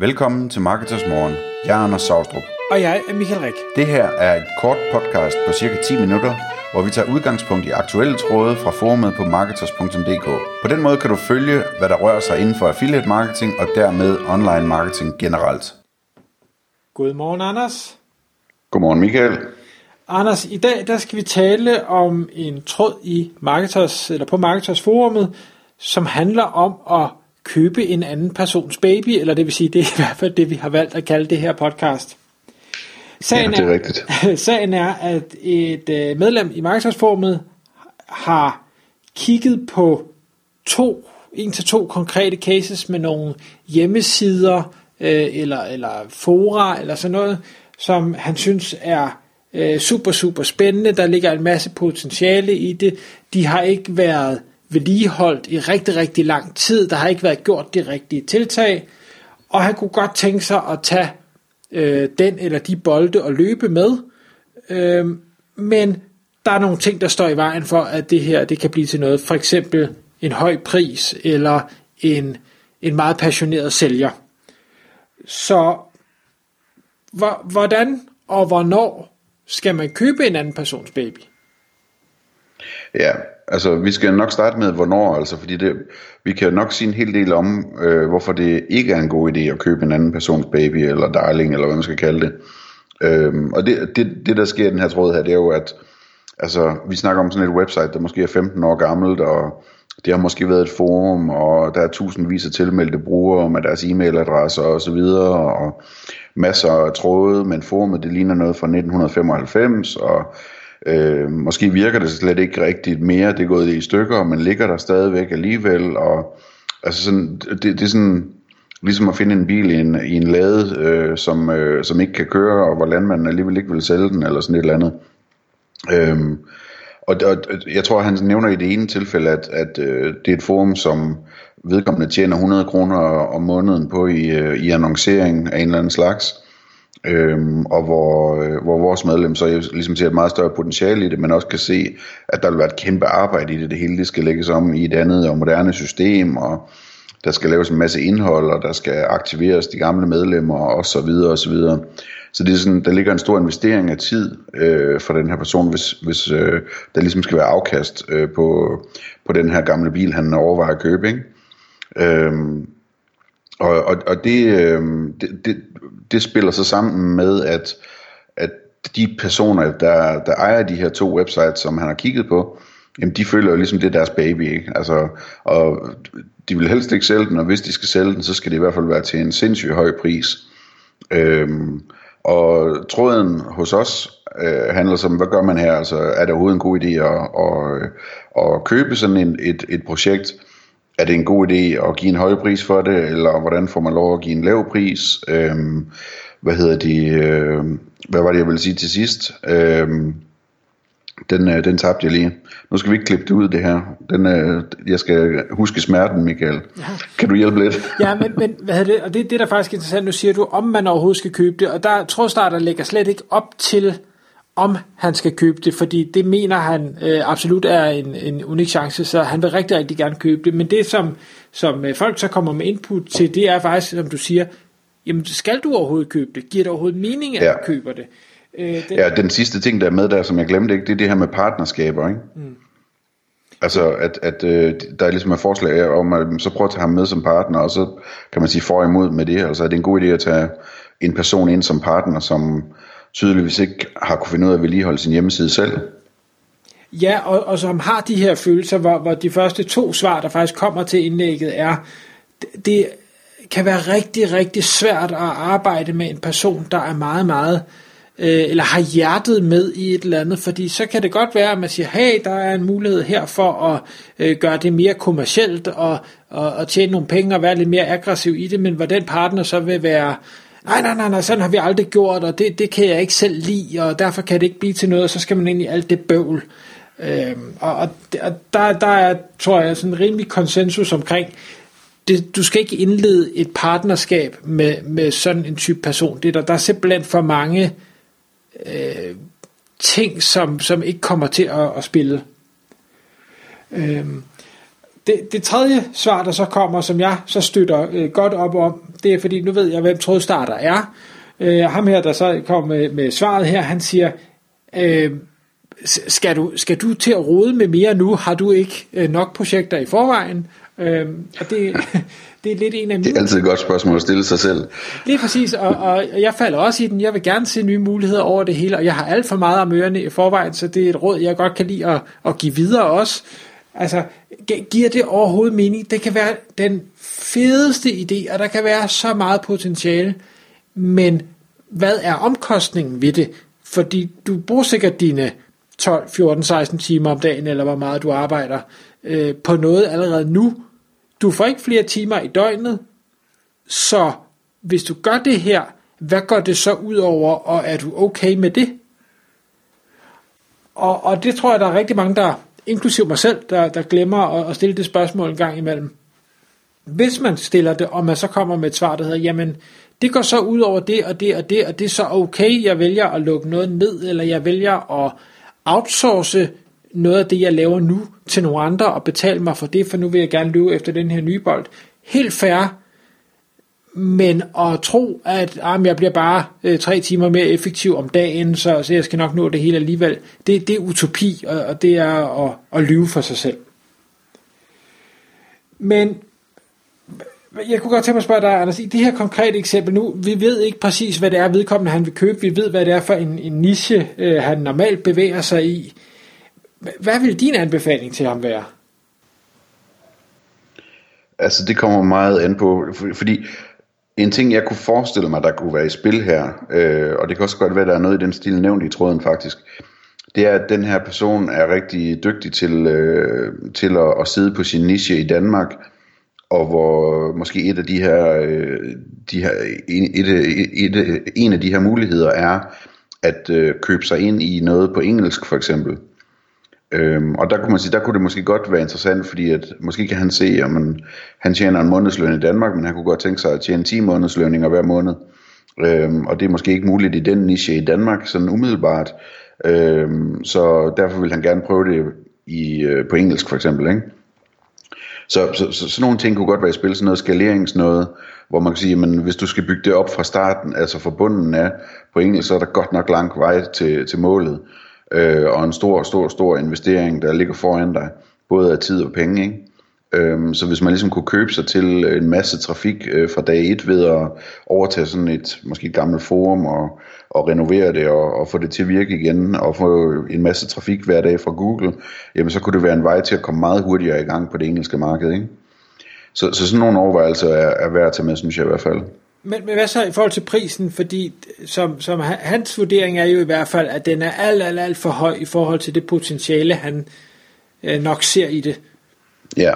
Velkommen til Marketers Morgen. Jeg er Anders Saustrup. Og jeg er Michael Rik. Det her er et kort podcast på cirka 10 minutter, hvor vi tager udgangspunkt i aktuelle tråde fra forumet på marketers.dk. På den måde kan du følge, hvad der rører sig inden for affiliate marketing og dermed online marketing generelt. Godmorgen, Anders. Godmorgen, Michael. Anders, i dag der skal vi tale om en tråd i Marketers, eller på Marketers forumet, som handler om at købe en anden persons baby, eller det vil sige, det er i hvert fald det, vi har valgt at kalde det her podcast. Sagen ja, det er, er rigtigt. Sagen er, at et øh, medlem i Marketers-forumet har kigget på to, en til to konkrete cases med nogle hjemmesider, øh, eller, eller fora, eller sådan noget, som han synes er øh, super, super spændende. Der ligger en masse potentiale i det. De har ikke været vedligeholdt i rigtig, rigtig lang tid. Der har ikke været gjort de rigtige tiltag. Og han kunne godt tænke sig at tage øh, den eller de bolde og løbe med. Øh, men der er nogle ting, der står i vejen for, at det her det kan blive til noget. For eksempel en høj pris eller en, en meget passioneret sælger. Så hvordan og hvornår skal man købe en anden persons baby? Ja, altså vi skal nok starte med hvornår, altså fordi det, vi kan nok sige en hel del om, øh, hvorfor det ikke er en god idé at købe en anden persons baby, eller darling, eller hvad man skal kalde det. Øhm, og det, det, det, der sker i den her tråd her, det er jo, at altså, vi snakker om sådan et website, der måske er 15 år gammelt, og det har måske været et forum, og der er tusindvis af tilmeldte brugere med deres e-mailadresser og så videre, og masser af tråde, men forumet det ligner noget fra 1995, og øh, måske virker det slet ikke rigtigt mere, det er gået i stykker, men ligger der stadigvæk alligevel, og altså sådan, det, det er sådan, ligesom at finde en bil i en, i en lade, øh, som, øh, som ikke kan køre, og hvor landmanden alligevel ikke vil sælge den, eller sådan et eller andet. Øh, og, og jeg tror, han nævner i det ene tilfælde, at, at øh, det er et forum, som vedkommende tjener 100 kroner om måneden på i, øh, i annoncering af en eller anden slags. Øhm, og hvor, øh, hvor vores medlem så ligesom ser et meget større potentiale i det, men også kan se, at der vil være et kæmpe arbejde i det. Det hele det skal lægges om i et andet og moderne system, og der skal laves en masse indhold, og der skal aktiveres de gamle medlemmer, og så videre, og så videre. Så det er sådan, der ligger en stor investering af tid øh, for den her person, hvis, hvis øh, der ligesom skal være afkast øh, på, på den her gamle bil, han overvejer at købe. Ikke? Øhm, og, og, og det, øh, det, det, det spiller så sammen med, at, at de personer, der, der ejer de her to websites, som han har kigget på, jamen de føler jo ligesom, det er deres baby. Ikke? Altså, og de vil helst ikke sælge den, og hvis de skal sælge den, så skal det i hvert fald være til en sindssygt høj pris. Øhm, og tråden hos os øh, handler som, hvad gør man her? Altså, er det overhovedet en god idé at, at, at købe sådan en, et, et projekt? Er det en god idé at give en høj pris for det, eller hvordan får man lov at give en lav pris? Øhm, hvad hedder de? Øh, hvad var det, jeg ville sige til sidst? Øhm, den, øh, den tabte jeg lige. Nu skal vi ikke klippe det ud, det her. Den, øh, jeg skal huske smerten, Michael. Ja. Kan du hjælpe lidt? ja, men, men hvad er det? Og det, det er da faktisk interessant, nu siger du, om man overhovedet skal købe det. Og der tror jeg, der lægger slet ikke op til, om han skal købe det, fordi det mener han øh, absolut er en, en unik chance, så han vil rigtig, rigtig gerne købe det. Men det, som, som øh, folk så kommer med input til, det er faktisk, som du siger, jamen skal du overhovedet købe det? Giver det overhovedet mening, at ja. du køber det? Øh, den... Ja, den sidste ting, der er med der, som jeg glemte ikke, det er det her med partnerskaber, ikke? Mm. Altså, at, at øh, der er ligesom et forslag om, at så prøve at tage ham med som partner, og så kan man sige for imod med det. Altså, er det en god idé at tage en person ind som partner, som tydeligvis ikke har kunne finde ud af at vedligeholde sin hjemmeside selv? Ja, og, og som har de her følelser, hvor, hvor de første to svar, der faktisk kommer til indlægget, er, det, det kan være rigtig, rigtig svært at arbejde med en person, der er meget, meget øh, eller har hjertet med i et eller andet, fordi så kan det godt være, at man siger, hey, der er en mulighed her for at øh, gøre det mere kommercielt og, og, og tjene nogle penge og være lidt mere aggressiv i det, men hvor den partner så vil være, nej, nej, nej, nej, sådan har vi aldrig gjort, og det, det kan jeg ikke selv lide, og derfor kan det ikke blive til noget, og så skal man ind i alt det bøvl. Øhm, og, og der, der er, tror jeg, sådan en rimelig konsensus omkring, det, du skal ikke indlede et partnerskab med, med sådan en type person. Det der, der er simpelthen for mange øh, ting, som, som ikke kommer til at, at spille. Øhm, det, det tredje svar, der så kommer, som jeg så støtter øh, godt op om, det er fordi, nu ved jeg, hvem trådstarter er. Øh, ham her, der så kommer med, med svaret her, han siger, øh, skal, du, skal du til at rode med mere nu? Har du ikke øh, nok projekter i forvejen? Øh, og det, det er lidt en af mine... Det er altid et godt spørgsmål at stille sig selv. Lige præcis, og, og jeg falder også i den. Jeg vil gerne se nye muligheder over det hele, og jeg har alt for meget om ørerne i forvejen, så det er et råd, jeg godt kan lide at, at give videre også. Altså, giver det overhovedet mening? Det kan være den fedeste idé, og der kan være så meget potentiale, men hvad er omkostningen ved det? Fordi du bruger sikkert dine 12, 14, 16 timer om dagen, eller hvor meget du arbejder øh, på noget allerede nu. Du får ikke flere timer i døgnet, så hvis du gør det her, hvad går det så ud over, og er du okay med det? Og, og det tror jeg, der er rigtig mange, der, inklusiv mig selv, der, der glemmer at, at stille det spørgsmål en gang imellem. Hvis man stiller det, og man så kommer med et svar, der hedder, jamen, det går så ud over det og det og det, og det er så okay, jeg vælger at lukke noget ned, eller jeg vælger at outsource noget af det, jeg laver nu til nogle andre, og betale mig for det, for nu vil jeg gerne løbe efter den her nye bold. Helt fair, men at tro, at ah, jeg bliver bare øh, tre timer mere effektiv om dagen, så, så jeg skal nok nå det hele alligevel, det, det er utopi, og, og det er at, at lyve for sig selv. Men jeg kunne godt tænke mig at spørge dig, Anders, i det her konkrete eksempel nu, vi ved ikke præcis, hvad det er vedkommende, han vil købe. Vi ved, hvad det er for en, en niche, øh, han normalt bevæger sig i. Hvad vil din anbefaling til ham være? Altså, det kommer meget an på, fordi en ting, jeg kunne forestille mig, der kunne være i spil her, øh, og det kan også godt være, der er noget i den stil nævnt i tråden faktisk, det er, at den her person er rigtig dygtig til, øh, til at, at sidde på sin niche i Danmark, og hvor måske et af de her, øh, de her et, et, et, en af de her muligheder er at øh, købe sig ind i noget på engelsk for eksempel. Øhm, og der kunne man sige, der kunne det måske godt være interessant, fordi at måske kan han se, at man, han tjener en månedsløn i Danmark, men han kunne godt tænke sig at tjene 10 månedslønninger hver måned. Øhm, og det er måske ikke muligt i den niche i Danmark, sådan umiddelbart. Øhm, så derfor vil han gerne prøve det i, øh, på engelsk for eksempel, ikke? Så, så, så sådan nogle ting kunne godt være i spil, sådan noget skaleringsnøde, hvor man kan sige, at hvis du skal bygge det op fra starten, altså fra bunden af på engelsk, så er der godt nok lang vej til, til målet, øh, og en stor, stor, stor investering, der ligger foran dig, både af tid og penge, ikke? Øhm, så hvis man ligesom kunne købe sig til øh, en masse trafik øh, fra dag 1 ved at overtage sådan et måske et gammelt forum og, og renovere det og, og få det til at virke igen og få en masse trafik hver dag fra Google, jamen så kunne det være en vej til at komme meget hurtigere i gang på det engelske marked. Ikke? Så, så sådan nogle overvejelser er, er værd at tage med, synes jeg i hvert fald. Men, men hvad så i forhold til prisen? Fordi som, som hans vurdering er jo i hvert fald, at den er alt, alt, alt for høj i forhold til det potentiale, han øh, nok ser i det. Ja,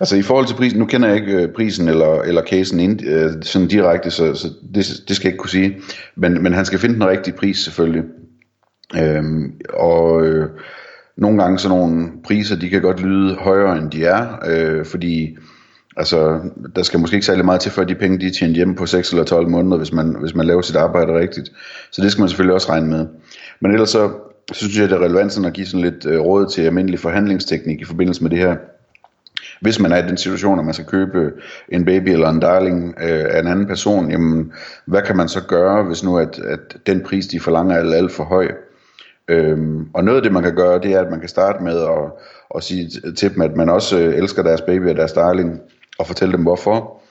altså i forhold til prisen, nu kender jeg ikke øh, prisen eller, eller casen ind, øh, sådan direkte, så, så det, det skal jeg ikke kunne sige. Men, men han skal finde den rigtige pris selvfølgelig. Øhm, og øh, nogle gange sådan nogle priser, de kan godt lyde højere end de er, øh, fordi altså, der skal måske ikke særlig meget til, før de penge de er tjent hjemme på 6 eller 12 måneder, hvis man, hvis man laver sit arbejde rigtigt. Så det skal man selvfølgelig også regne med. Men ellers så, synes jeg, det er relevant at give sådan lidt øh, råd til almindelig forhandlingsteknik i forbindelse med det her hvis man er i den situation, at man skal købe en baby eller en darling øh, af en anden person, jamen, hvad kan man så gøre, hvis nu at, at den pris, de forlanger, er alt for høj? Øhm, og noget af det, man kan gøre, det er, at man kan starte med at, at sige til dem, at man også øh, elsker deres baby og deres darling, og fortælle dem hvorfor.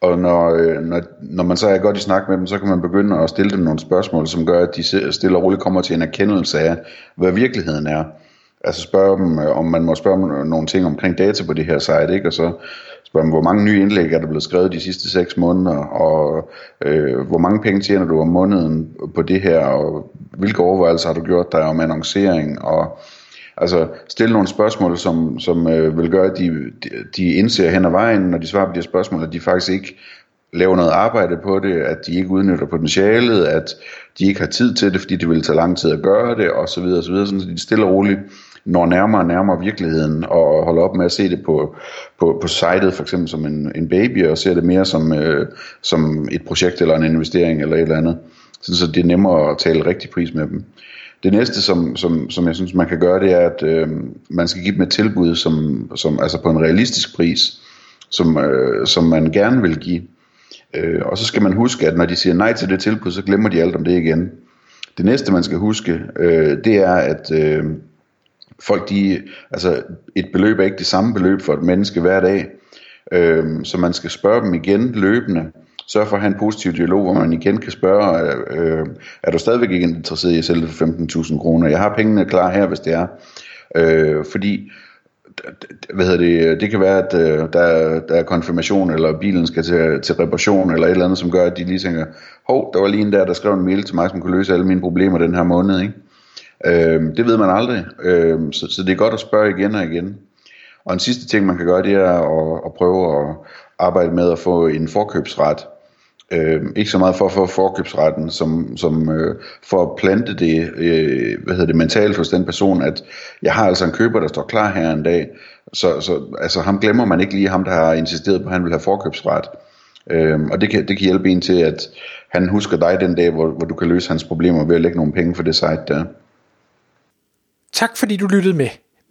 Og når, øh, når, når man så er godt i snak med dem, så kan man begynde at stille dem nogle spørgsmål, som gør, at de stille og roligt kommer til en erkendelse af, hvad virkeligheden er altså spørge dem, øh, om man må spørge dem nogle ting omkring data på det her site, ikke? og så spørge dem, hvor mange nye indlæg er der blevet skrevet de sidste 6 måneder, og øh, hvor mange penge tjener du om måneden på det her, og hvilke overvejelser har du gjort dig om annoncering, og altså stille nogle spørgsmål, som, som øh, vil gøre, at de, de indser hen ad vejen, når de svarer på de her spørgsmål, at de faktisk ikke laver noget arbejde på det, at de ikke udnytter potentialet, at de ikke har tid til det, fordi det vil tage lang tid at gøre det, og så videre, og så videre, sådan, så de stille og roligt når nærmere og nærmere virkeligheden, og holder op med at se det på, på, på sitet, for eksempel som en, en baby, og ser det mere som, øh, som et projekt eller en investering eller et eller andet. Sådan, så det er nemmere at tale rigtig pris med dem. Det næste, som, som, som jeg synes, man kan gøre, det er, at øh, man skal give dem et tilbud, som, som, altså på en realistisk pris, som, øh, som man gerne vil give. Øh, og så skal man huske, at når de siger nej til det tilbud, så glemmer de alt om det igen. Det næste, man skal huske, øh, det er, at øh, folk, de, altså et beløb er ikke det samme beløb for et menneske hver dag. Øh, så man skal spørge dem igen løbende sørge for at have en positiv dialog, hvor man igen kan spørge, øh, øh er du stadigvæk ikke interesseret i at sælge for 15.000 kroner? Jeg har pengene klar her, hvis det er. Øh, fordi hvad hedder det, det kan være, at øh, der, der er konfirmation, eller bilen skal til, til reparation, eller et eller andet, som gør, at de lige tænker, hov, der var lige en der, der skrev en mail til mig, som kunne løse alle mine problemer den her måned, ikke? Øh, det ved man aldrig, øh, så, så det er godt at spørge igen og igen. Og en sidste ting, man kan gøre, det er at, at prøve at arbejde med at få en forkøbsret. Øh, ikke så meget for at få forkøbsretten, som, som øh, for at plante det, øh, hvad hedder det mentalt hos den person, at jeg har altså en køber, der står klar her en dag, så, så altså, ham glemmer man ikke lige, ham der har insisteret på, at han vil have forkøbsret. Øh, og det kan, det kan hjælpe en til, at han husker dig den dag, hvor, hvor du kan løse hans problemer ved at lægge nogle penge for det site der. Tak fordi du lyttede med.